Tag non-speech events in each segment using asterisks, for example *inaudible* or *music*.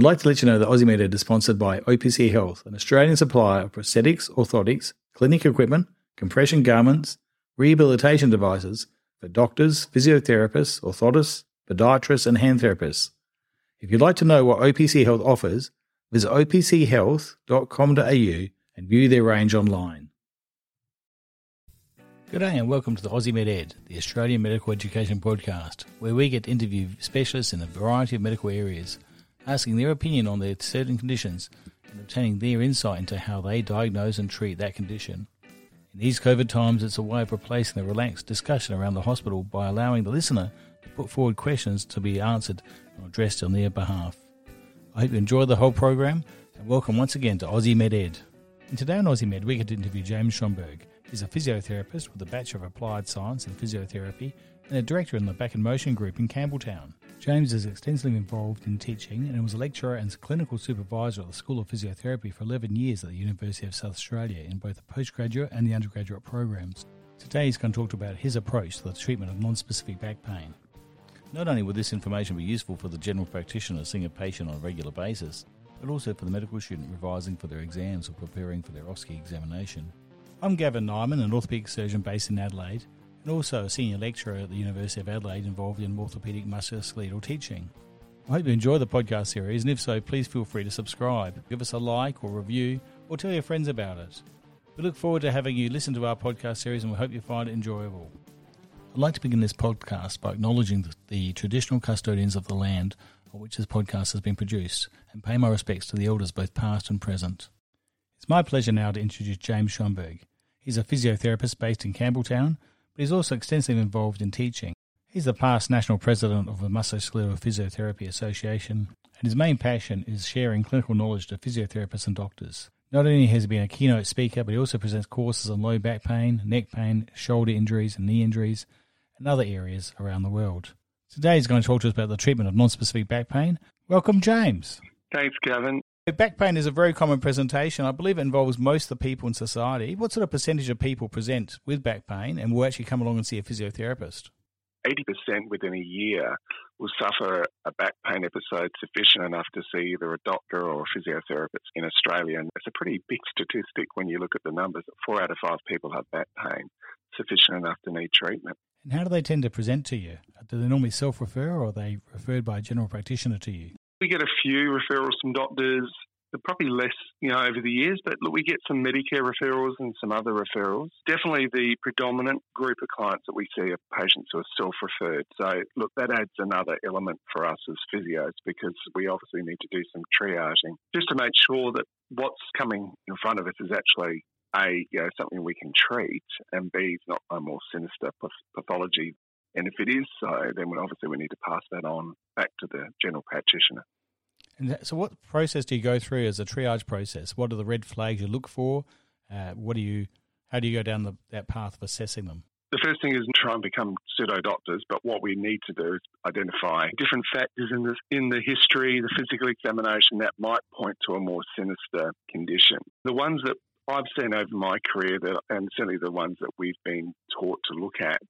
I'd like to let you know that MedEd is sponsored by OPC Health, an Australian supplier of prosthetics, orthotics, clinic equipment, compression garments, rehabilitation devices for doctors, physiotherapists, orthotists, podiatrists, and hand therapists. If you'd like to know what OPC Health offers, visit opchealth.com.au and view their range online. Good day and welcome to the Aussie Med Ed, the Australian medical education podcast, where we get to interview specialists in a variety of medical areas, asking their opinion on their certain conditions and obtaining their insight into how they diagnose and treat that condition. In these COVID times, it's a way of replacing the relaxed discussion around the hospital by allowing the listener to put forward questions to be answered and addressed on their behalf. I hope you enjoy the whole program and welcome once again to Aussie Med Ed. And today on Aussie Med, we get to interview James Schomburgk. He's a physiotherapist with a Bachelor of Applied Science in Physiotherapy and a director in the Back in Motion group in Campbelltown. James is extensively involved in teaching and was a lecturer and clinical supervisor at the School of Physiotherapy for 11 years at the University of South Australia in both the postgraduate and the undergraduate programs. Today he's going to talk about his approach to the treatment of non-specific back pain. Not only will this information be useful for the general practitioner seeing a patient on a regular basis, but also for the medical student revising for their exams or preparing for their OSCE examination. I'm Gavin Nyman, an orthopaedic surgeon based in Adelaide, also a senior lecturer at the University of Adelaide involved in orthopaedic musculoskeletal teaching. I hope you enjoy the podcast series, and if so, please feel free to subscribe, give us a like or review, or tell your friends about it. We look forward to having you listen to our podcast series, and we hope you find it enjoyable. I'd like to begin this podcast by acknowledging the, the traditional custodians of the land on which this podcast has been produced, and pay my respects to the elders both past and present. It's my pleasure now to introduce James Schomburgk. He's a physiotherapist based in Campbelltown but he's also extensively involved in teaching. He's the past national president of the Musculoskeletal Physiotherapy Association, and his main passion is sharing clinical knowledge to physiotherapists and doctors. Not only has he been a keynote speaker, but he also presents courses on low back pain, neck pain, shoulder injuries, and knee injuries, and other areas around the world. Today he's going to talk to us about the treatment of non-specific back pain. Welcome, James. Thanks, Gavin. Back pain is a very common presentation. I believe it involves most of the people in society. What sort of percentage of people present with back pain and will actually come along and see a physiotherapist? 80% within a year will suffer a back pain episode sufficient enough to see either a doctor or a physiotherapist in Australia. And it's a pretty big statistic when you look at the numbers. Four out of five people have back pain sufficient enough to need treatment. And how do they tend to present to you? Do they normally self refer or are they referred by a general practitioner to you? We get a few referrals from doctors, probably less, you know, over the years, but look, we get some Medicare referrals and some other referrals. Definitely the predominant group of clients that we see are patients who are self-referred. So, look, that adds another element for us as physios because we obviously need to do some triaging just to make sure that what's coming in front of us is actually a you know something we can treat, and B not a more sinister pathology and if it is so, then obviously we need to pass that on back to the general practitioner. And so, what process do you go through as a triage process? What are the red flags you look for? Uh, what do you? How do you go down the, that path of assessing them? The first thing is try and become pseudo doctors, but what we need to do is identify different factors in this in the history, the physical examination that might point to a more sinister condition. The ones that I've seen over my career, that, and certainly the ones that we've been taught to look at,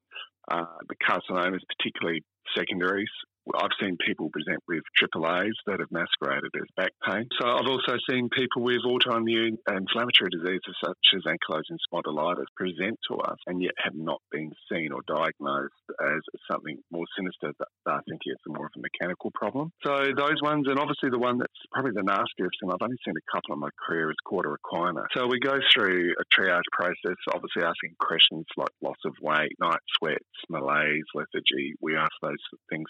uh, the carcinomas, particularly secondaries, I've seen people present with AAAs that have masqueraded as back pain. So I've also seen people with autoimmune inflammatory diseases such as ankylosing spondylitis present to us and yet have not been seen or diagnosed as something more sinister that I think it's more of a mechanical problem. So those ones, and obviously the one that's probably the nastiest, and I've only seen a couple in my career, is cauda equina. So we go through a triage process, obviously asking questions like loss of weight, night sweats, malaise, lethargy. We ask those things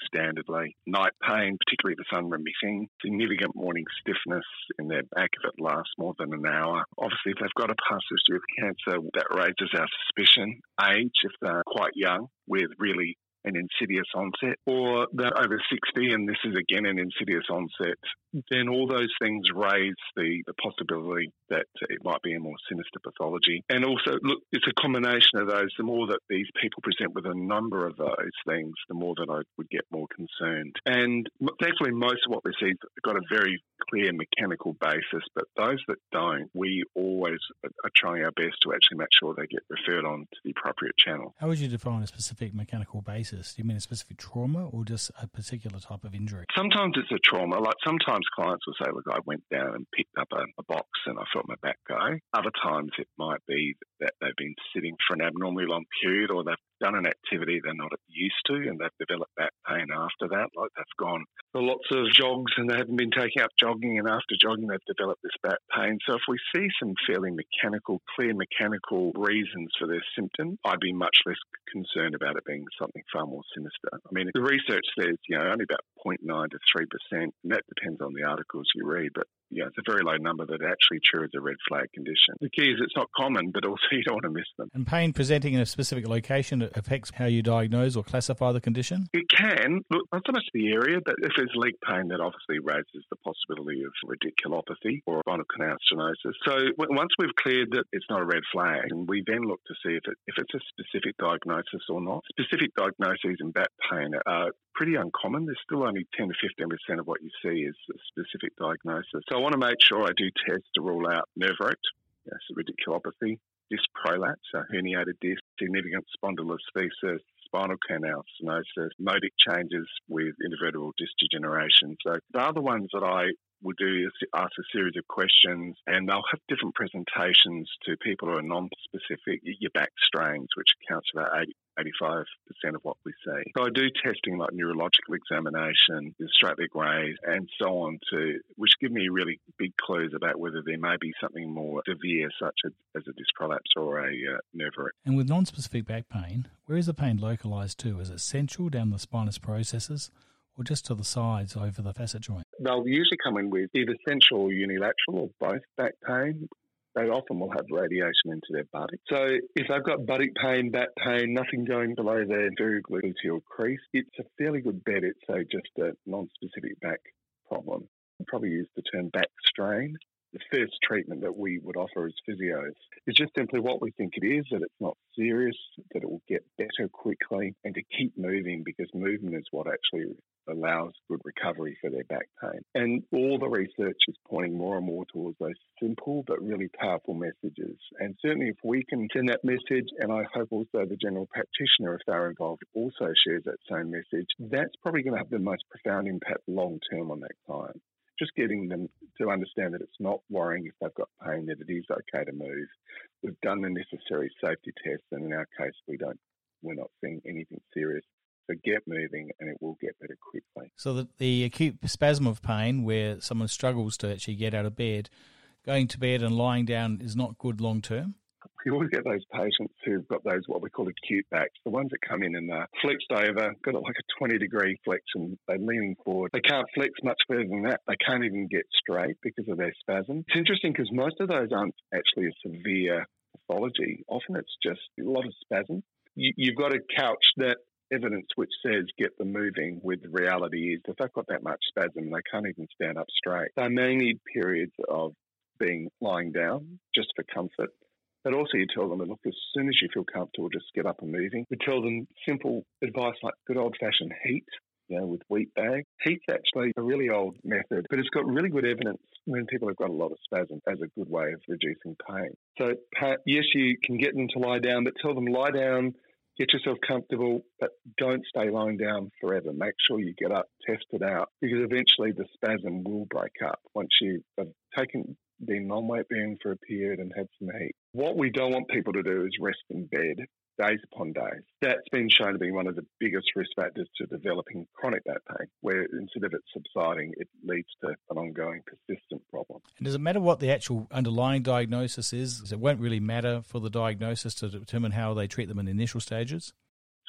standardly Night pain, particularly the sun remitting, significant morning stiffness in their back if it lasts more than an hour. Obviously, if they've got a past history of cancer, that raises our suspicion. Age, if they're quite young with really an insidious onset, or they're over 60 and this is again an insidious onset, then all those things raise the, the possibility that it might be a more sinister pathology. And also, look, it's a combination of those. The more that these people present with a number of those things, the more that I would get more concerned. And thankfully, most of what we see got a very clear mechanical basis, but those that don't, we always are trying our best to actually make sure they get referred on to the appropriate channel. How would you define a specific mechanical basis? Do you mean a specific trauma or just a particular type of injury? Sometimes it's a trauma. Like sometimes clients will say, look, I went down and picked up a, a box and I felt my back go. Other times it might be that they've been sitting for an abnormally long period or they've done an activity they're not used to and they've developed back pain after that. Like they've gone for lots of jogs and they haven't been taking up jogging and after jogging they've developed this back pain. So if we see some fairly mechanical, clear mechanical reasons for their symptom, I'd be much less concerned about it being something far more sinister. I mean, the research says, you know, only about 0.9 to 3%, and that depends on the articles you read, but yeah, it's a very low number that actually triggers a red flag condition. The key is it's not common, but also *laughs* you don't want to miss them. And pain presenting in a specific location affects how you diagnose or classify the condition? It can. Look, not so much the area, but if it's leg pain, that obviously raises the possibility of radiculopathy or spinal canal stenosis. So once we've cleared that it's not a red flag, we then look to see if, it, if it's a specific diagnosis or not. Specific diagnoses in back pain are pretty uncommon. There's still only 10 to 15% of what you see is a specific diagnosis. So I want to make sure I do tests to rule out nerve root, yes, radiculopathy, disc prolapse, so herniated disc, significant spondylolisthesis, spinal canal stenosis, modic changes with intervertebral disc degeneration. So they're the ones that I will do is ask a series of questions and they'll have different presentations to people who are non-specific. Your back strains, which accounts for about 80, 85% of what we see. So I do testing like neurological examination, the straight leg raise, and so on, to which give me really big clues about whether there may be something more severe, such as, as a disc prolapse or a uh, nerve root. And with non-specific back pain, where is the pain localized to? Is it central down the spinous processes? or just to the sides over the facet joint? They'll usually come in with either central or unilateral or both back pain. They often will have radiation into their buttock. So if they've got buttock pain, back pain, nothing going below their inferior gluteal crease, it's a fairly good bet it's a, just a non-specific back problem. I'd probably use the term back strain the first treatment that we would offer as physios is just simply what we think it is, that it's not serious, that it will get better quickly, and to keep moving because movement is what actually allows good recovery for their back pain. And all the research is pointing more and more towards those simple but really powerful messages. And certainly, if we can send that message, and I hope also the general practitioner, if they're involved, also shares that same message, that's probably going to have the most profound impact long term on that client just getting them to understand that it's not worrying if they've got pain, that it is okay to move. We've done the necessary safety tests, and in our case, we don't, we're not seeing anything serious. So get moving, and it will get better quickly. So the, the acute spasm of pain, where someone struggles to actually get out of bed, going to bed and lying down is not good long term we always get those patients who've got those what we call acute backs, the ones that come in and they're flexed over, got like a 20 degree flexion, they're leaning forward. They can't flex much further than that. They can't even get straight because of their spasm. It's interesting because most of those aren't actually a severe pathology. Often it's just a lot of spasm. You, you've got to couch that evidence which says get them moving with reality is if they've got that much spasm, and they can't even stand up straight. They may need periods of being lying down just for comfort but also, you tell them, look, as soon as you feel comfortable, just get up and moving. We tell them simple advice like good old fashioned heat, you know, with wheat bag. Heat's actually a really old method, but it's got really good evidence when people have got a lot of spasm as a good way of reducing pain. So, yes, you can get them to lie down, but tell them lie down, get yourself comfortable, but don't stay lying down forever. Make sure you get up, test it out, because eventually the spasm will break up once you have taken been non-weight bearing for a period and had some heat. What we don't want people to do is rest in bed days upon days. That's been shown to be one of the biggest risk factors to developing chronic back pain, where instead of it subsiding, it leads to an ongoing persistent problem. And does it matter what the actual underlying diagnosis is? It won't really matter for the diagnosis to determine how they treat them in the initial stages?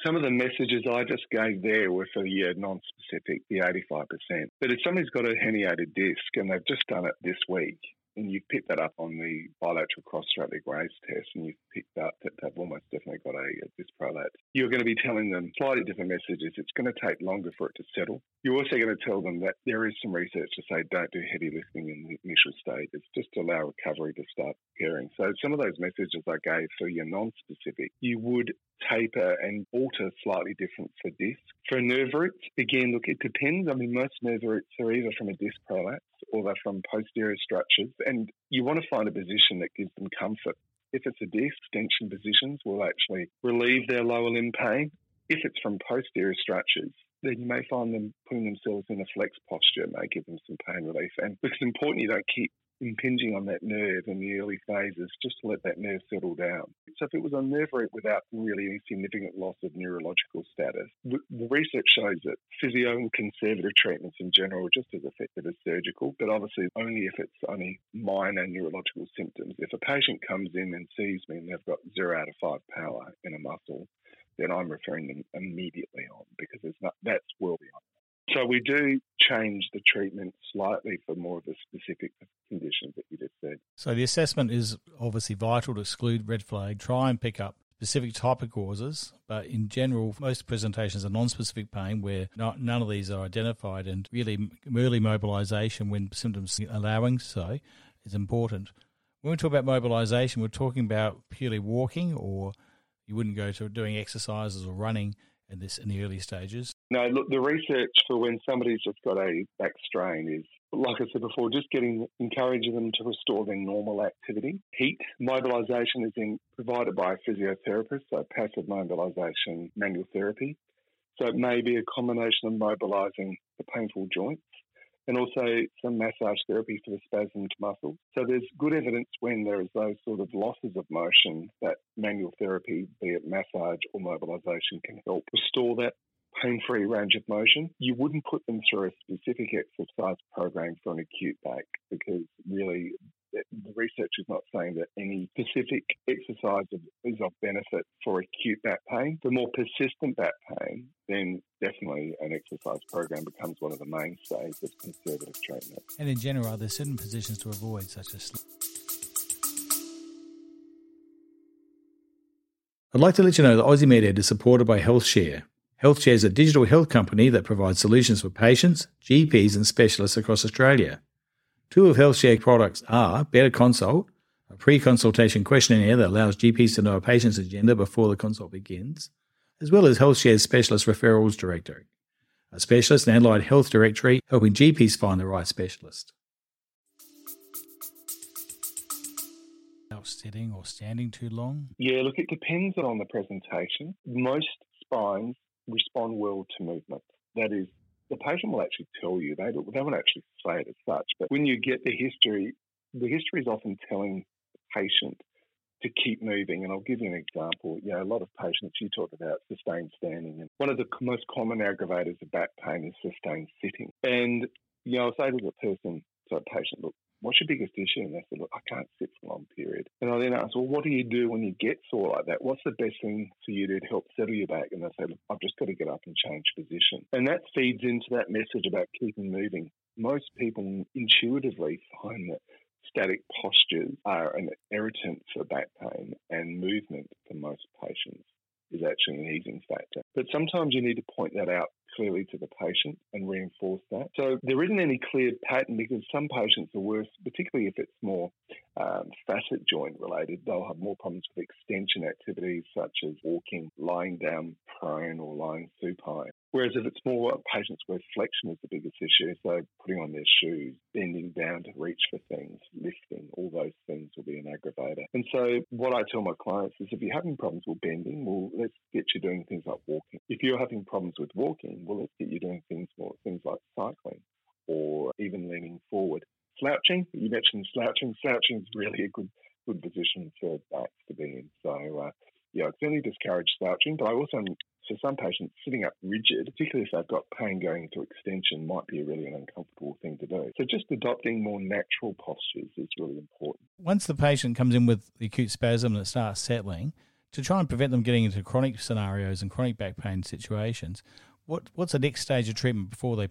Some of the messages I just gave there were for the non-specific, the 85%. But if somebody's got a herniated disc and they've just done it this week, and you've picked that up on the bilateral cross leg raise test, and you've picked up that they've almost definitely got a, a disc prolapse. You're going to be telling them slightly different messages. It's going to take longer for it to settle. You're also going to tell them that there is some research to say don't do heavy lifting in the initial stages, just allow recovery to start occurring. So some of those messages I gave for your non-specific, you would taper and alter slightly different for disc For nerve roots, again, look, it depends. I mean, most nerve roots are either from a disc prolapse or they're from posterior structures, and you want to find a position that gives them comfort. If it's a disc, extension positions will actually relieve their lower limb pain. If it's from posterior structures, then you may find them putting themselves in a flex posture may give them some pain relief. And it's important you don't keep impinging on that nerve in the early phases just to let that nerve settle down. So if it was a nerve root without really any significant loss of neurological status, the research shows that physio and conservative treatments in general are just as effective as surgical, but obviously only if it's only minor neurological symptoms. If a patient comes in and sees me and they've got zero out of five power in a muscle, then I'm referring them immediately on because it's not, that's well so we do change the treatment slightly for more of the specific conditions that you just said. So the assessment is obviously vital to exclude red flag, try and pick up specific type of causes, but in general, most presentations are non-specific pain where not, none of these are identified, and really early mobilisation when symptoms allowing so is important. When we talk about mobilisation, we're talking about purely walking, or you wouldn't go to doing exercises or running in this in the early stages? No, look, the research for when somebody's just got a back strain is, like I said before, just getting encouraging them to restore their normal activity. Heat mobilisation is in, provided by a physiotherapist, so passive mobilisation, manual therapy. So it may be a combination of mobilising the painful joints and also some massage therapy for the spasmed muscles. So there's good evidence when there is those sort of losses of motion that manual therapy, be it massage or mobilisation, can help restore that pain-free range of motion. You wouldn't put them through a specific exercise program for an acute back because really the research is not saying that any specific exercise is of benefit for acute back pain. For more persistent back pain, then definitely an exercise program becomes one of the mainstays of conservative treatment. And in general, are there certain positions to avoid, such as I'd like to let you know that Aussie MedEd is supported by HealthShare. HealthShare is a digital health company that provides solutions for patients, GPs, and specialists across Australia. Two of HealthShare products are Better Consult, a pre consultation questionnaire that allows GPs to know a patient's agenda before the consult begins, as well as HealthShare's Specialist Referrals Directory, a specialist and allied health directory helping GPs find the right specialist. Sitting or standing too long? Yeah, look, it depends on the presentation. Most spines respond well to movement. That is, the patient will actually tell you. They, they won't actually say it as such. But when you get the history, the history is often telling the patient to keep moving. And I'll give you an example. You know, a lot of patients you talk about sustained standing, and one of the most common aggravators of back pain is sustained sitting. And you know, I'll say to the person, to a patient, look, what's your biggest issue? And they said, look, I can't sit for a long period. And I then asked, well, what do you do when you get sore like that? What's the best thing for you to help settle your back? And they said, look, I've just got to get up and change position. And that feeds into that message about keeping moving. Most people intuitively find that static postures are an irritant for back pain and movement for most patients is actually an easing factor. But sometimes you need to point that out clearly to the patient and reinforce that. So there isn't any clear pattern because some patients are worse, particularly if it's more um, facet joint related. They'll have more problems with extension activities such as walking, lying down prone or lying supine. Whereas if it's more patients where flexion is the biggest issue, so putting on their shoes, bending down to reach for things, lifting, all those things will be an aggravator. And so what I tell my clients is if you're having problems with bending, well, let's get you doing things like walking. If you're having problems with walking, well, let's get you doing things more, things like cycling or even leaning forward. Slouching, you mentioned slouching. Slouching is really a good good position for backs to be in. So, uh, yeah, I certainly discourage slouching, but I also for some patients, sitting up rigid, particularly if they've got pain going into extension, might be a really an uncomfortable thing to do. So just adopting more natural postures is really important. Once the patient comes in with the acute spasm and it starts settling, to try and prevent them getting into chronic scenarios and chronic back pain situations, what what's the next stage of treatment before they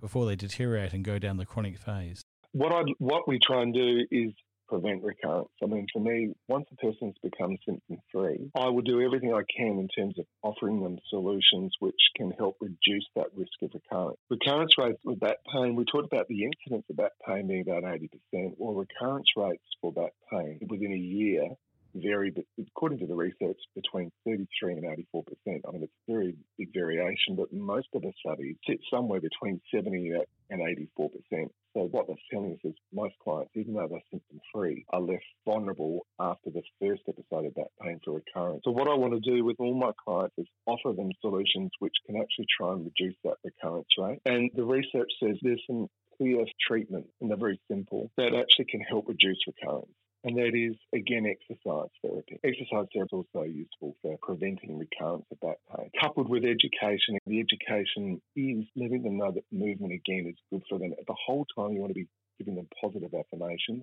before they deteriorate and go down the chronic phase? What I what we try and do is prevent recurrence. I mean, for me, once a person's become symptom free, I will do everything I can in terms of offering them solutions which can help reduce that risk of recurrence. Recurrence rates with back pain, we talked about the incidence of back pain being about 80%. Well, recurrence rates for back pain within a year vary, but according to the research, between 33 and 84 percent. I mean, it's very big variation, but most of the studies sit somewhere between 70 and 84 percent. So what they're telling us is most clients, even though they're symptom free, are less vulnerable after the first episode of back pain for recurrence. So what I want to do with all my clients is offer them solutions which can actually try and reduce that recurrence rate. And the research says there's some clear treatment, and they're very simple, that actually can help reduce recurrence and that is again exercise therapy. Exercise therapy is also useful for preventing recurrence of back pain. Coupled with education, the education is letting them know that movement again is good for them. The whole time you want to be giving them positive affirmations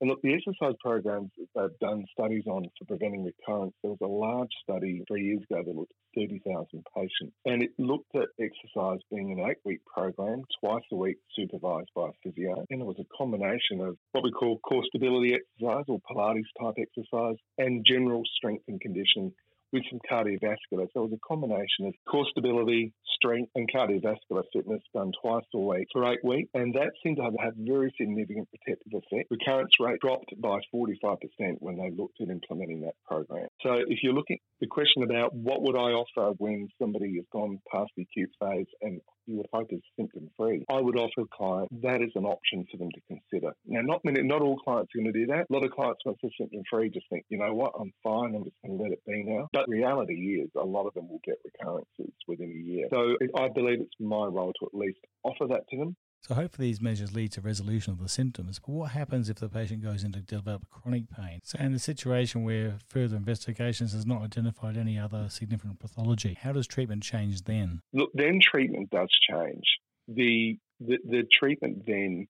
and look, the exercise programs that they've done studies on for preventing recurrence, there was a large study three years ago that looked at 30,000 patients. And it looked at exercise being an eight week program, twice a week supervised by a physio. And it was a combination of what we call core stability exercise or Pilates type exercise and general strength and conditioning with some cardiovascular. So it was a combination of core stability, strength, and cardiovascular fitness done twice a week for eight weeks. And that seemed to have had very significant protective effect. Recurrence rate dropped by 45% when they looked at implementing that program. So if you're looking the question about what would I offer when somebody has gone past the acute phase and you would hope is symptom free, I would offer a client that is an option for them to consider. Now, not many, not all clients are going to do that. A lot of clients, once they're symptom free, just think, you know what, I'm fine. I'm just going to let it be now. But reality is, a lot of them will get recurrences within a year. So I believe it's my role to at least offer that to them. So hopefully these measures lead to resolution of the symptoms. But what happens if the patient goes into develop chronic pain? So in a situation where further investigations has not identified any other significant pathology, how does treatment change then? Look, then treatment does change. The the, the treatment then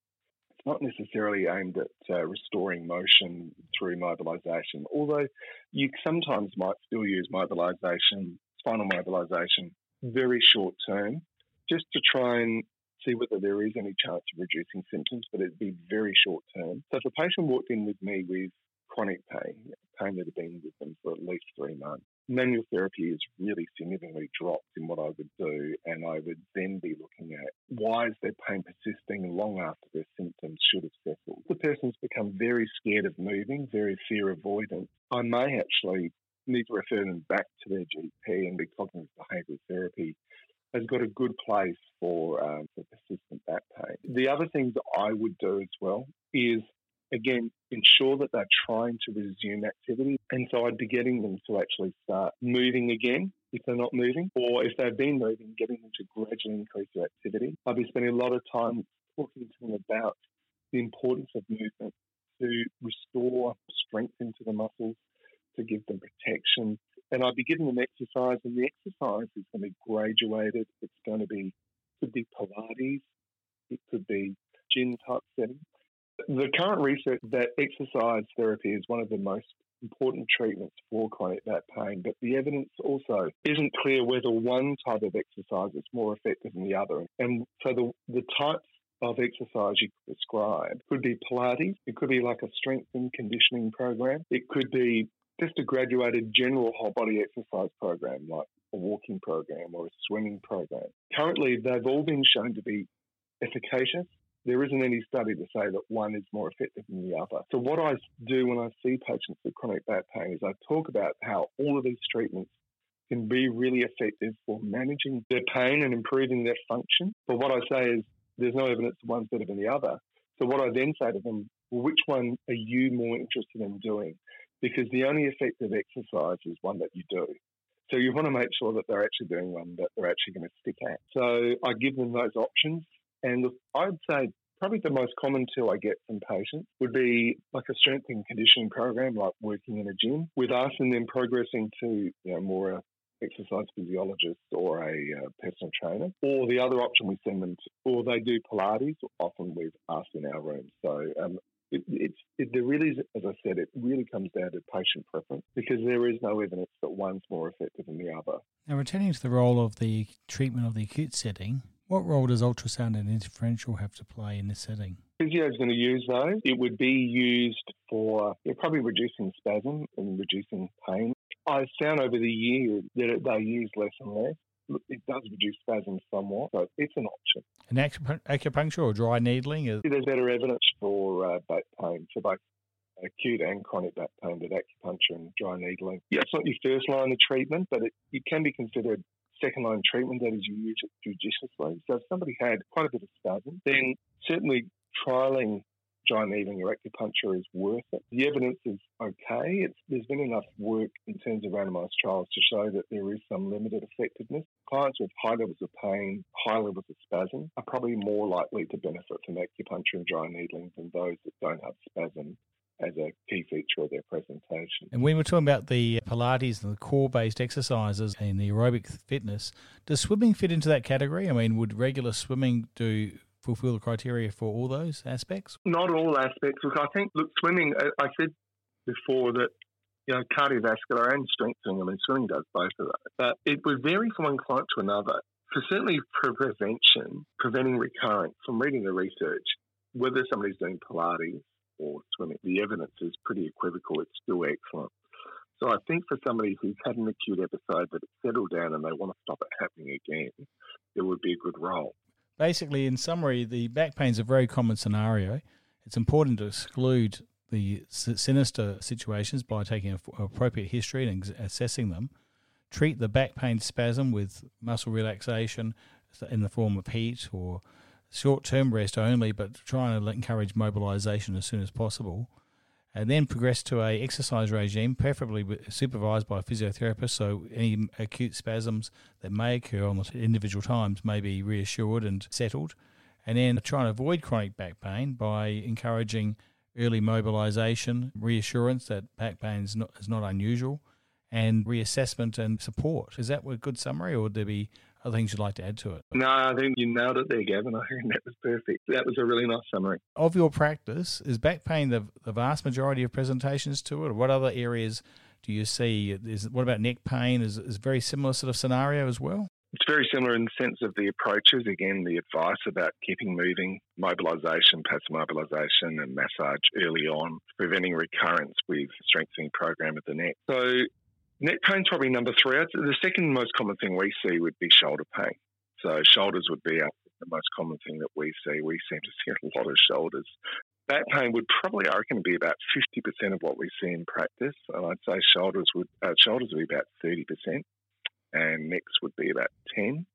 not necessarily aimed at uh, restoring motion through mobilisation, although you sometimes might still use mobilisation, spinal mobilisation, very short term, just to try and see whether there is any chance of reducing symptoms, but it'd be very short term. So if a patient walked in with me with chronic pain, pain that had been with them for at least three months, manual therapy is really significantly dropped in what I would do, and I would then be looking at why is their pain persisting long after their symptoms should have settled. The person's become very scared of moving, very fear avoidant. I may actually need to refer them back to their GP and be cognitive behavioural therapy has got a good place for, um, for persistent back pain. The other things I would do as well is again, ensure that they're trying to resume activity. And so I'd be getting them to actually start moving again if they're not moving, or if they've been moving, getting them to gradually increase their activity. I'd be spending a lot of time talking to them about the importance of movement to restore strength into the muscles, to give them protection, and I'd be giving them exercise, and the exercise is going to be graduated. It's going to be could be Pilates, it could be gym type setting. The current research that exercise therapy is one of the most important treatments for chronic back pain, but the evidence also isn't clear whether one type of exercise is more effective than the other. And so the, the types of exercise you could prescribe could be Pilates, it could be like a strength and conditioning program, it could be just a graduated general whole body exercise program like a walking program or a swimming program. Currently, they've all been shown to be efficacious. There isn't any study to say that one is more effective than the other. So, what I do when I see patients with chronic back pain is I talk about how all of these treatments can be really effective for managing their pain and improving their function. But what I say is there's no evidence that one's better than the other. So, what I then say to them, well, which one are you more interested in doing? because the only effective exercise is one that you do. So you want to make sure that they're actually doing one that they're actually going to stick at. So I give them those options. And I'd say probably the most common tool I get from patients would be like a strength and conditioning program, like working in a gym with us and then progressing to, you know, more a exercise physiologist or a uh, personal trainer. Or the other option we send them to, or they do Pilates, often with us in our room. So um, it, it's it, there really is, as I said, it really comes down to patient preference because there is no evidence that one's more effective than the other. Now, returning to the role of the treatment of the acute setting, what role does ultrasound and interferential have to play in this setting? Physio is going to use those. It would be used for probably reducing spasm and reducing pain. I've found over the years that they use less and less it does reduce spasms somewhat, so it's an option. And acupuncture or dry needling? Is... There's better evidence for uh, back pain, for both acute and chronic back pain with acupuncture and dry needling. Yeah, it's not your first line of treatment, but it, it can be considered second line treatment, that is, you use it judiciously. So if somebody had quite a bit of spasm, then certainly trialing dry needling or acupuncture is worth it. The evidence is okay. It's, there's been enough work in terms of randomized trials to show that there is some limited effectiveness. Clients with high levels of pain, high levels of spasm, are probably more likely to benefit from acupuncture and dry needling than those that don't have spasm as a key feature of their presentation. And when we're talking about the Pilates and the core based exercises and the aerobic fitness, does swimming fit into that category? I mean, would regular swimming do fulfill the criteria for all those aspects? Not all aspects. Look, I think, look, swimming, I said before that, you know, cardiovascular and strengthening, I mean, swimming does both of those. But it would vary from one client to another. For certainly for prevention, preventing recurrence, from reading the research, whether somebody's doing Pilates or swimming, the evidence is pretty equivocal. It's still excellent. So I think for somebody who's had an acute episode that it's settled down and they want to stop it happening again, it would be a good role basically, in summary, the back pain is a very common scenario. It's important to exclude the sinister situations by taking an appropriate history and assessing them. Treat the back pain spasm with muscle relaxation in the form of heat or short term rest only, but trying to encourage mobilization as soon as possible and then progress to a exercise regime, preferably supervised by a physiotherapist, so any acute spasms that may occur on the individual times may be reassured and settled. And then try and avoid chronic back pain by encouraging early mobilisation, reassurance that back pain is not, is not unusual, and reassessment and support. Is that a good summary, or would there be other things you'd like to add to it? No, I think you nailed it there, Gavin. *laughs* I think that was perfect. That was a really nice summary. Of your practice, is back pain the, the vast majority of presentations to it, or what other areas do you see? Is what about neck pain? Is is very similar sort of scenario as well? It's very similar in the sense of the approaches. Again, the advice about keeping moving, mobilisation, passive mobilisation, and massage early on, preventing recurrence with strengthening program of the neck. So Neck pain's probably number three. The second most common thing we see would be shoulder pain. So shoulders would be the most common thing that we see. We seem to see a lot of shoulders. Back pain would probably, I reckon, be about 50% of what we see in practice. And I'd say shoulders would uh, shoulders would be about 30%, and necks would be about 10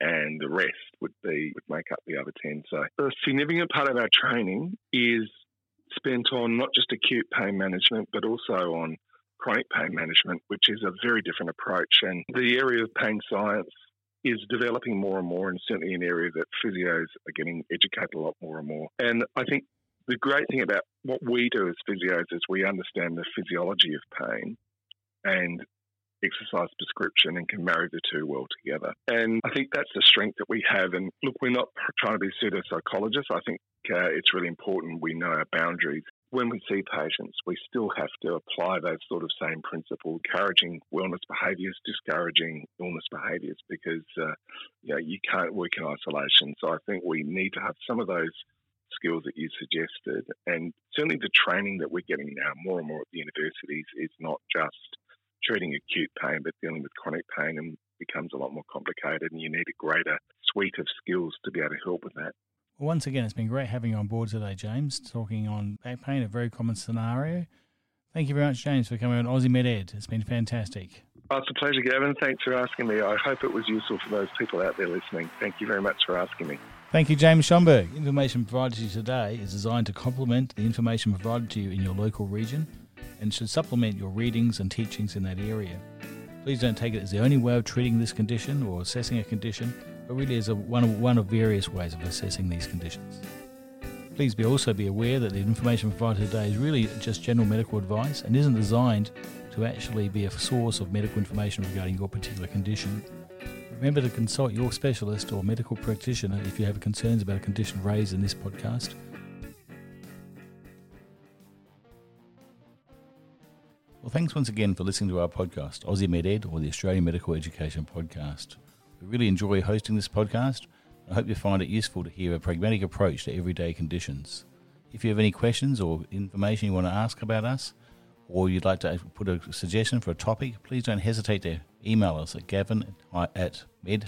and the rest would be would make up the other 10. So a significant part of our training is spent on not just acute pain management, but also on chronic pain management, which is a very different approach. And the area of pain science is developing more and more, and certainly an area that physios are getting educated a lot more and more. And I think the great thing about what we do as physios is we understand the physiology of pain and exercise prescription and can marry the two well together. And I think that's the strength that we have. And look, we're not trying to be pseudo psychologists. I think uh, it's really important we know our boundaries when we see patients, we still have to apply those sort of same principles, encouraging wellness behaviours, discouraging illness behaviours, because uh, you know you can't work in isolation. So I think we need to have some of those skills that you suggested, and certainly the training that we're getting now more and more at the universities is not just treating acute pain, but dealing with chronic pain and becomes a lot more complicated, and you need a greater suite of skills to be able to help with that. Once again, it's been great having you on board today, James, talking on back pain, a very common scenario. Thank you very much, James, for coming on Aussie Med Ed. It's been fantastic. Oh, it's a pleasure, Gavin. Thanks for asking me. I hope it was useful for those people out there listening. Thank you very much for asking me. Thank you, James Schomburgk. Information provided to you today is designed to complement the information provided to you in your local region and should supplement your readings and teachings in that area. Please don't take it as the only way of treating this condition or assessing a condition but really is a, one, of, one of various ways of assessing these conditions. Please be also be aware that the information provided today is really just general medical advice and isn't designed to actually be a source of medical information regarding your particular condition. Remember to consult your specialist or medical practitioner if you have concerns about a condition raised in this podcast. Well, thanks once again for listening to our podcast, Aussie MedEd, or the Australian Medical Education Podcast. We really enjoy hosting this podcast. I hope you find it useful to hear a pragmatic approach to everyday conditions. If you have any questions or information you want to ask about us, or you'd like to put a suggestion for a topic, please don't hesitate to email us at gavin at med-ed.com.au.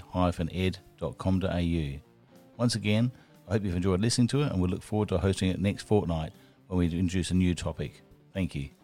Once again, I hope you've enjoyed listening to it and we look forward to hosting it next fortnight when we introduce a new topic. Thank you.